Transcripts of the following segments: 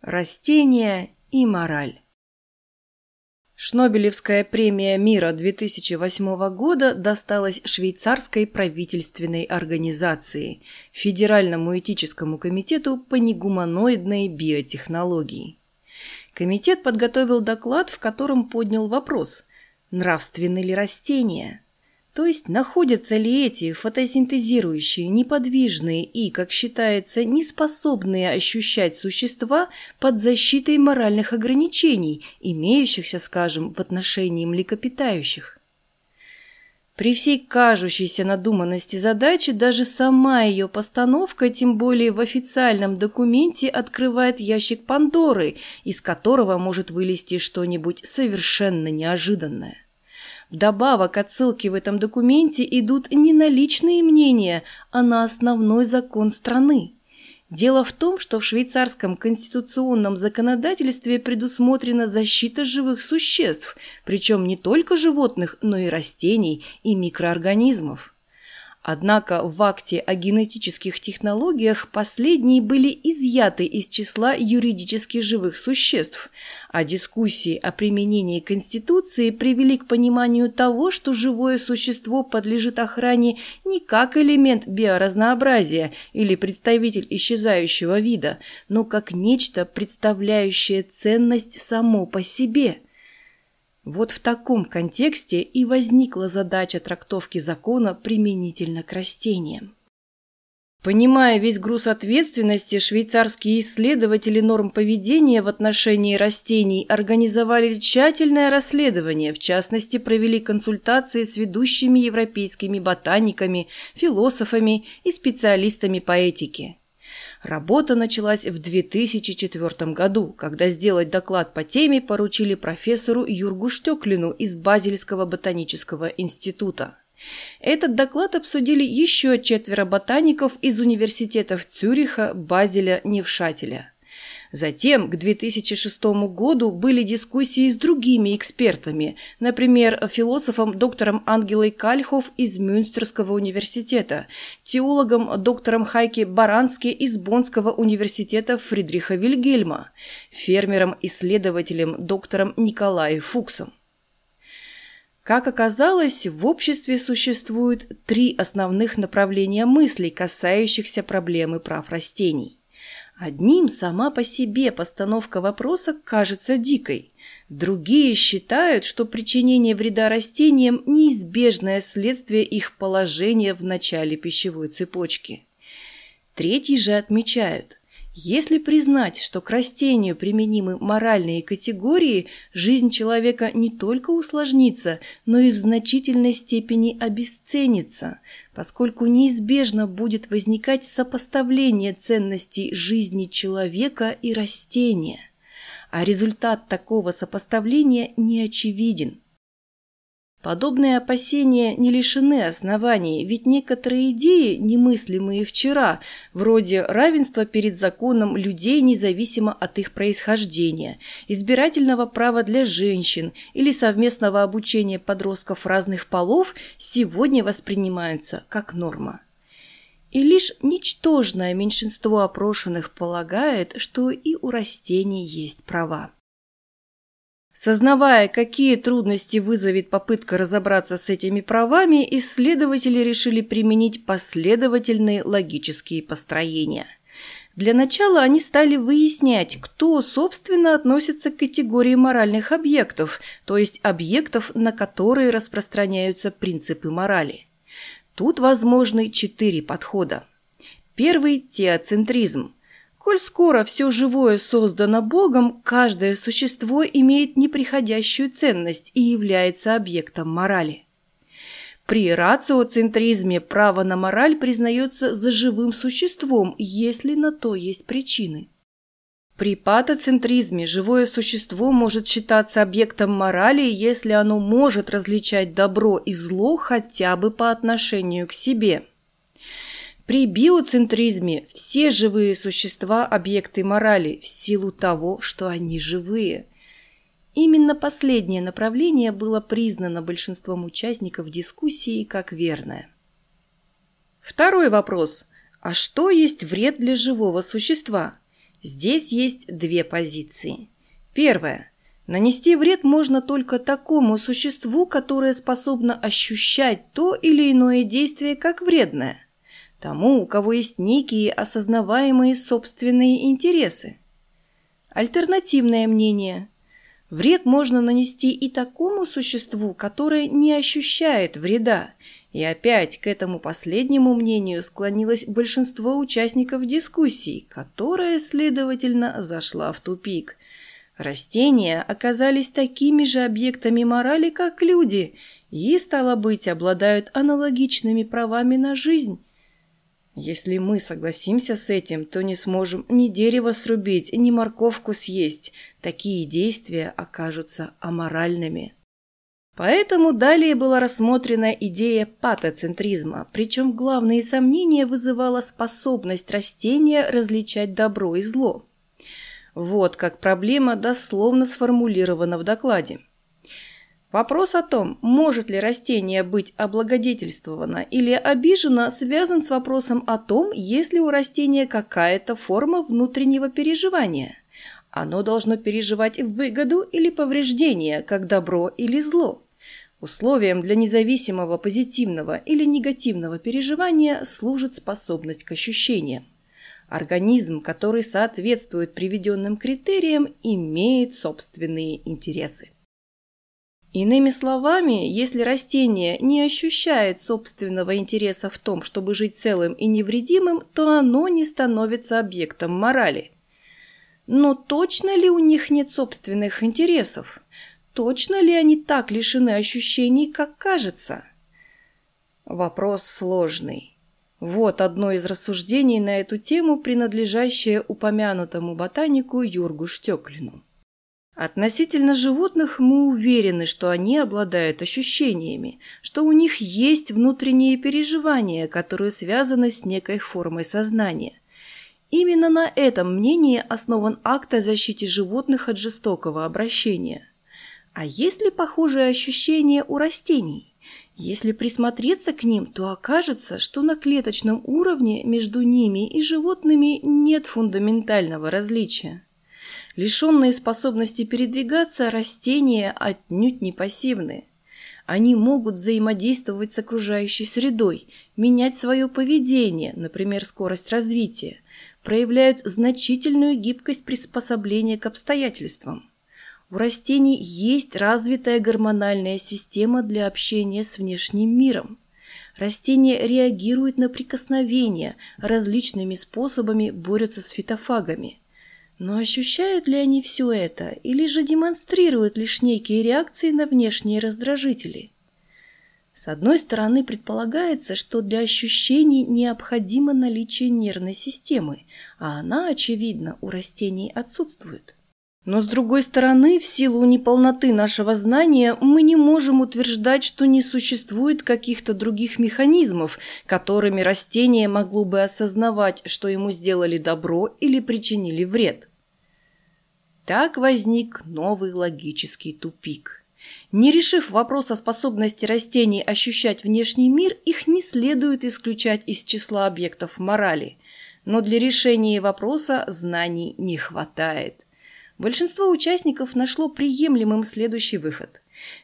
Растения и мораль. Шнобелевская премия мира 2008 года досталась швейцарской правительственной организации Федеральному этическому комитету по негуманоидной биотехнологии. Комитет подготовил доклад, в котором поднял вопрос, нравственны ли растения – то есть находятся ли эти фотосинтезирующие, неподвижные и, как считается, неспособные ощущать существа под защитой моральных ограничений, имеющихся, скажем, в отношении млекопитающих? При всей кажущейся надуманности задачи даже сама ее постановка, тем более в официальном документе, открывает ящик Пандоры, из которого может вылезти что-нибудь совершенно неожиданное. Вдобавок отсылки в этом документе идут не на личные мнения, а на основной закон страны. Дело в том, что в швейцарском конституционном законодательстве предусмотрена защита живых существ, причем не только животных, но и растений и микроорганизмов. Однако в акте о генетических технологиях последние были изъяты из числа юридически живых существ, а дискуссии о применении Конституции привели к пониманию того, что живое существо подлежит охране не как элемент биоразнообразия или представитель исчезающего вида, но как нечто, представляющее ценность само по себе – вот в таком контексте и возникла задача трактовки закона применительно к растениям. Понимая весь груз ответственности, швейцарские исследователи норм поведения в отношении растений организовали тщательное расследование, в частности, провели консультации с ведущими европейскими ботаниками, философами и специалистами по этике. Работа началась в 2004 году, когда сделать доклад по теме поручили профессору Юргу Штеклину из Базельского ботанического института. Этот доклад обсудили еще четверо ботаников из университетов Цюриха, Базеля, Невшателя. Затем, к 2006 году, были дискуссии с другими экспертами, например, философом доктором Ангелой Кальхов из Мюнстерского университета, теологом доктором Хайки Барански из Боннского университета Фридриха Вильгельма, фермером-исследователем доктором Николаем Фуксом. Как оказалось, в обществе существует три основных направления мыслей, касающихся проблемы прав растений. Одним сама по себе постановка вопроса кажется дикой. Другие считают, что причинение вреда растениям – неизбежное следствие их положения в начале пищевой цепочки. Третьи же отмечают, если признать, что к растению применимы моральные категории, жизнь человека не только усложнится, но и в значительной степени обесценится, поскольку неизбежно будет возникать сопоставление ценностей жизни человека и растения. А результат такого сопоставления не очевиден – Подобные опасения не лишены оснований, ведь некоторые идеи, немыслимые вчера, вроде равенства перед законом людей независимо от их происхождения, избирательного права для женщин или совместного обучения подростков разных полов, сегодня воспринимаются как норма. И лишь ничтожное меньшинство опрошенных полагает, что и у растений есть права. Сознавая, какие трудности вызовет попытка разобраться с этими правами, исследователи решили применить последовательные логические построения. Для начала они стали выяснять, кто, собственно, относится к категории моральных объектов, то есть объектов, на которые распространяются принципы морали. Тут возможны четыре подхода. Первый – теоцентризм – Коль скоро все живое создано Богом, каждое существо имеет неприходящую ценность и является объектом морали. При рациоцентризме право на мораль признается за живым существом, если на то есть причины. При патоцентризме живое существо может считаться объектом морали, если оно может различать добро и зло хотя бы по отношению к себе – при биоцентризме все живые существа – объекты морали в силу того, что они живые. Именно последнее направление было признано большинством участников дискуссии как верное. Второй вопрос. А что есть вред для живого существа? Здесь есть две позиции. Первая. Нанести вред можно только такому существу, которое способно ощущать то или иное действие как вредное. Тому, у кого есть некие осознаваемые собственные интересы. Альтернативное мнение. Вред можно нанести и такому существу, которое не ощущает вреда. И опять к этому последнему мнению склонилось большинство участников дискуссий, которая, следовательно, зашла в тупик. Растения оказались такими же объектами морали, как люди, и, стало быть, обладают аналогичными правами на жизнь. Если мы согласимся с этим, то не сможем ни дерево срубить, ни морковку съесть. Такие действия окажутся аморальными. Поэтому далее была рассмотрена идея патоцентризма, причем главные сомнения вызывала способность растения различать добро и зло. Вот как проблема дословно сформулирована в докладе. Вопрос о том, может ли растение быть облагодетельствовано или обижено, связан с вопросом о том, есть ли у растения какая-то форма внутреннего переживания. Оно должно переживать выгоду или повреждение, как добро или зло. Условием для независимого позитивного или негативного переживания служит способность к ощущениям. Организм, который соответствует приведенным критериям, имеет собственные интересы. Иными словами, если растение не ощущает собственного интереса в том, чтобы жить целым и невредимым, то оно не становится объектом морали. Но точно ли у них нет собственных интересов? Точно ли они так лишены ощущений, как кажется? Вопрос сложный. Вот одно из рассуждений на эту тему, принадлежащее упомянутому ботанику Юргу Штеклину. Относительно животных мы уверены, что они обладают ощущениями, что у них есть внутренние переживания, которые связаны с некой формой сознания. Именно на этом мнении основан акт о защите животных от жестокого обращения. А есть ли похожие ощущения у растений? Если присмотреться к ним, то окажется, что на клеточном уровне между ними и животными нет фундаментального различия. Лишенные способности передвигаться, растения отнюдь не пассивны. Они могут взаимодействовать с окружающей средой, менять свое поведение, например, скорость развития, проявляют значительную гибкость приспособления к обстоятельствам. У растений есть развитая гормональная система для общения с внешним миром. Растения реагируют на прикосновения, различными способами борются с фитофагами – но ощущают ли они все это, или же демонстрируют лишь некие реакции на внешние раздражители? С одной стороны, предполагается, что для ощущений необходимо наличие нервной системы, а она, очевидно, у растений отсутствует. Но с другой стороны, в силу неполноты нашего знания, мы не можем утверждать, что не существует каких-то других механизмов, которыми растение могло бы осознавать, что ему сделали добро или причинили вред. Так возник новый логический тупик. Не решив вопрос о способности растений ощущать внешний мир, их не следует исключать из числа объектов морали. Но для решения вопроса знаний не хватает. Большинство участников нашло приемлемым следующий выход.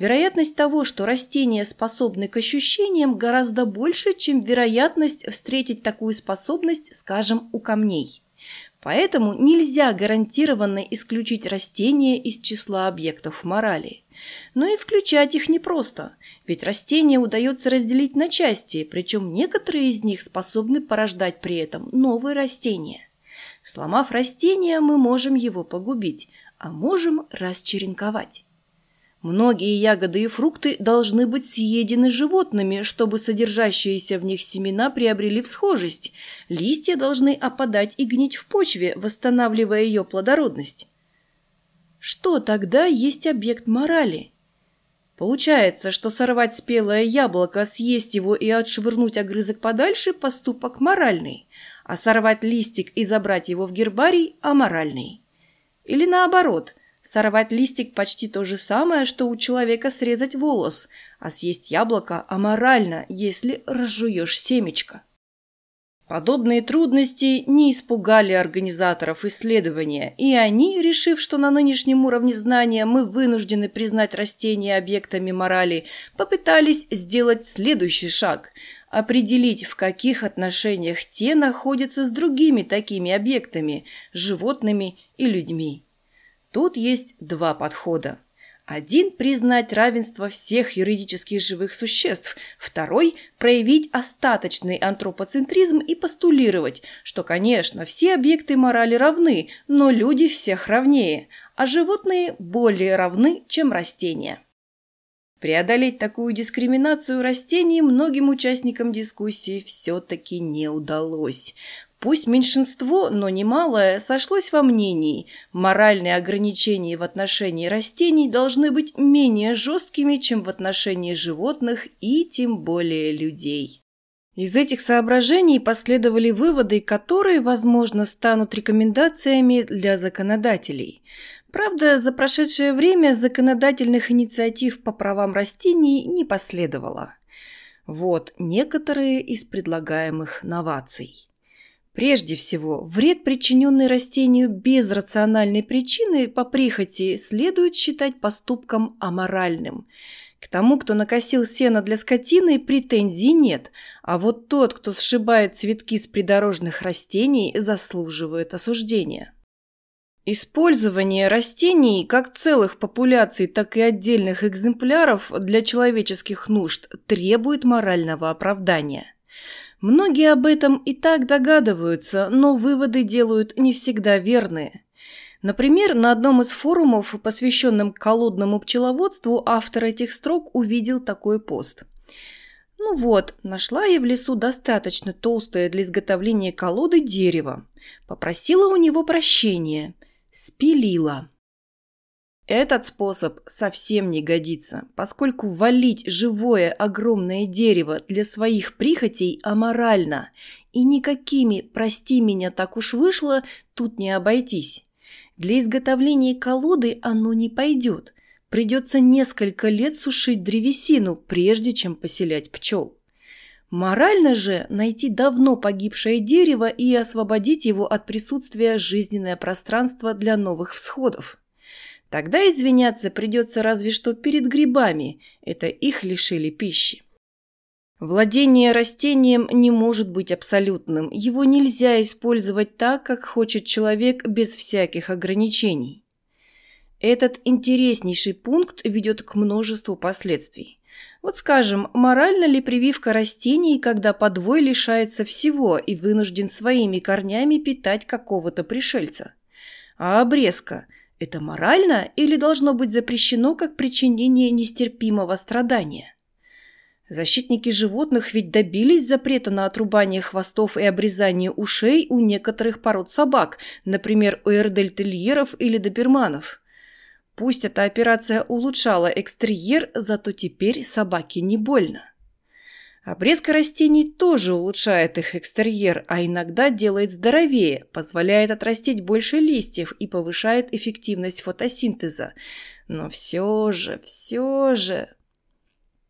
Вероятность того, что растения способны к ощущениям, гораздо больше, чем вероятность встретить такую способность, скажем, у камней. Поэтому нельзя гарантированно исключить растения из числа объектов морали. Но и включать их непросто, ведь растения удается разделить на части, причем некоторые из них способны порождать при этом новые растения. Сломав растение, мы можем его погубить, а можем расчеренковать. Многие ягоды и фрукты должны быть съедены животными, чтобы содержащиеся в них семена приобрели всхожесть. Листья должны опадать и гнить в почве, восстанавливая ее плодородность. Что тогда есть объект морали? Получается, что сорвать спелое яблоко, съесть его и отшвырнуть огрызок подальше – поступок моральный – а сорвать листик и забрать его в гербарий – аморальный. Или наоборот, сорвать листик почти то же самое, что у человека срезать волос, а съесть яблоко аморально, если разжуешь семечко. Подобные трудности не испугали организаторов исследования, и они, решив, что на нынешнем уровне знания мы вынуждены признать растения объектами морали, попытались сделать следующий шаг – определить, в каких отношениях те находятся с другими такими объектами – животными и людьми. Тут есть два подхода. Один – признать равенство всех юридических живых существ, второй – проявить остаточный антропоцентризм и постулировать, что, конечно, все объекты морали равны, но люди всех равнее, а животные более равны, чем растения. Преодолеть такую дискриминацию растений многим участникам дискуссии все-таки не удалось. Пусть меньшинство, но немалое, сошлось во мнении, моральные ограничения в отношении растений должны быть менее жесткими, чем в отношении животных и тем более людей. Из этих соображений последовали выводы, которые, возможно, станут рекомендациями для законодателей. Правда, за прошедшее время законодательных инициатив по правам растений не последовало. Вот некоторые из предлагаемых новаций. Прежде всего, вред, причиненный растению без рациональной причины по прихоти, следует считать поступком аморальным. К тому, кто накосил сено для скотины, претензий нет, а вот тот, кто сшибает цветки с придорожных растений, заслуживает осуждения. Использование растений как целых популяций, так и отдельных экземпляров для человеческих нужд требует морального оправдания. Многие об этом и так догадываются, но выводы делают не всегда верные. Например, на одном из форумов, посвященном колодному пчеловодству, автор этих строк увидел такой пост. Ну вот, нашла я в лесу достаточно толстое для изготовления колоды дерево. Попросила у него прощения. Спилила. Этот способ совсем не годится, поскольку валить живое огромное дерево для своих прихотей аморально, и никакими «прости меня, так уж вышло» тут не обойтись. Для изготовления колоды оно не пойдет. Придется несколько лет сушить древесину, прежде чем поселять пчел. Морально же найти давно погибшее дерево и освободить его от присутствия жизненное пространство для новых всходов. Тогда извиняться придется разве что перед грибами, это их лишили пищи. Владение растением не может быть абсолютным, его нельзя использовать так, как хочет человек без всяких ограничений. Этот интереснейший пункт ведет к множеству последствий. Вот скажем, морально ли прививка растений, когда подвой лишается всего и вынужден своими корнями питать какого-то пришельца? А обрезка – это морально или должно быть запрещено как причинение нестерпимого страдания? Защитники животных ведь добились запрета на отрубание хвостов и обрезание ушей у некоторых пород собак, например, у эрдельтельеров или доберманов. Пусть эта операция улучшала экстерьер, зато теперь собаке не больно. Обрезка растений тоже улучшает их экстерьер, а иногда делает здоровее, позволяет отрастить больше листьев и повышает эффективность фотосинтеза. Но все же, все же...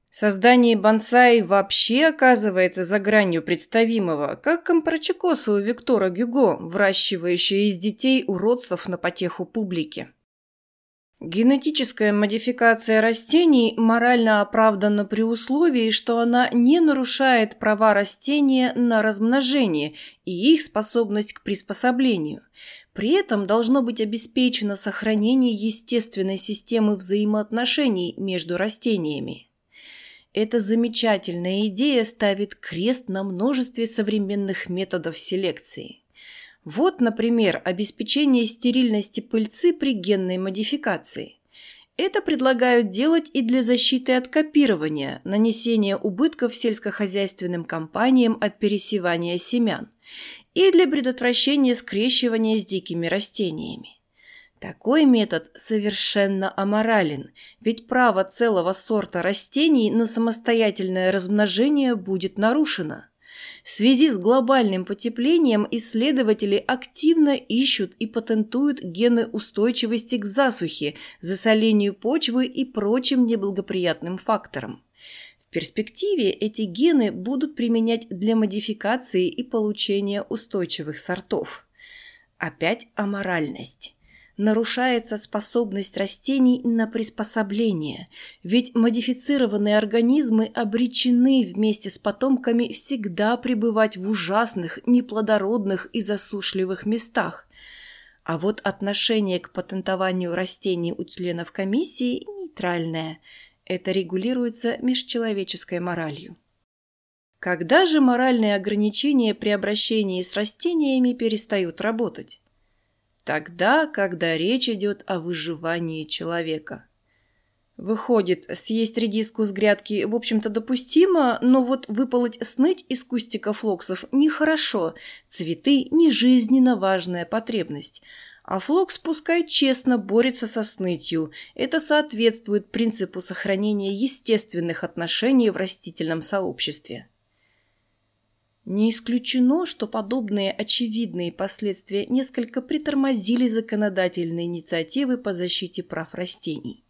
Создание бонсай вообще оказывается за гранью представимого, как компрочекосы у Виктора Гюго, выращивающие из детей уродцев на потеху публики. Генетическая модификация растений морально оправдана при условии, что она не нарушает права растения на размножение и их способность к приспособлению. При этом должно быть обеспечено сохранение естественной системы взаимоотношений между растениями. Эта замечательная идея ставит крест на множестве современных методов селекции. Вот, например, обеспечение стерильности пыльцы при генной модификации. Это предлагают делать и для защиты от копирования, нанесения убытков сельскохозяйственным компаниям от пересевания семян и для предотвращения скрещивания с дикими растениями. Такой метод совершенно аморален, ведь право целого сорта растений на самостоятельное размножение будет нарушено. В связи с глобальным потеплением исследователи активно ищут и патентуют гены устойчивости к засухе, засолению почвы и прочим неблагоприятным факторам. В перспективе эти гены будут применять для модификации и получения устойчивых сортов. Опять аморальность нарушается способность растений на приспособление, ведь модифицированные организмы обречены вместе с потомками всегда пребывать в ужасных, неплодородных и засушливых местах. А вот отношение к патентованию растений у членов комиссии нейтральное. Это регулируется межчеловеческой моралью. Когда же моральные ограничения при обращении с растениями перестают работать? Тогда, когда речь идет о выживании человека. Выходит, съесть редиску с грядки, в общем-то, допустимо, но вот выполоть сныть из кустика флоксов нехорошо. Цветы – не жизненно важная потребность. А флокс пускай честно борется со снытью. Это соответствует принципу сохранения естественных отношений в растительном сообществе. Не исключено, что подобные очевидные последствия несколько притормозили законодательные инициативы по защите прав растений.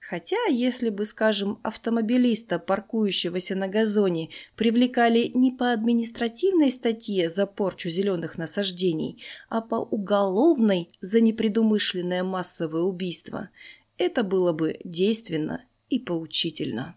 Хотя, если бы, скажем, автомобилиста, паркующегося на газоне, привлекали не по административной статье за порчу зеленых насаждений, а по уголовной за непредумышленное массовое убийство, это было бы действенно и поучительно.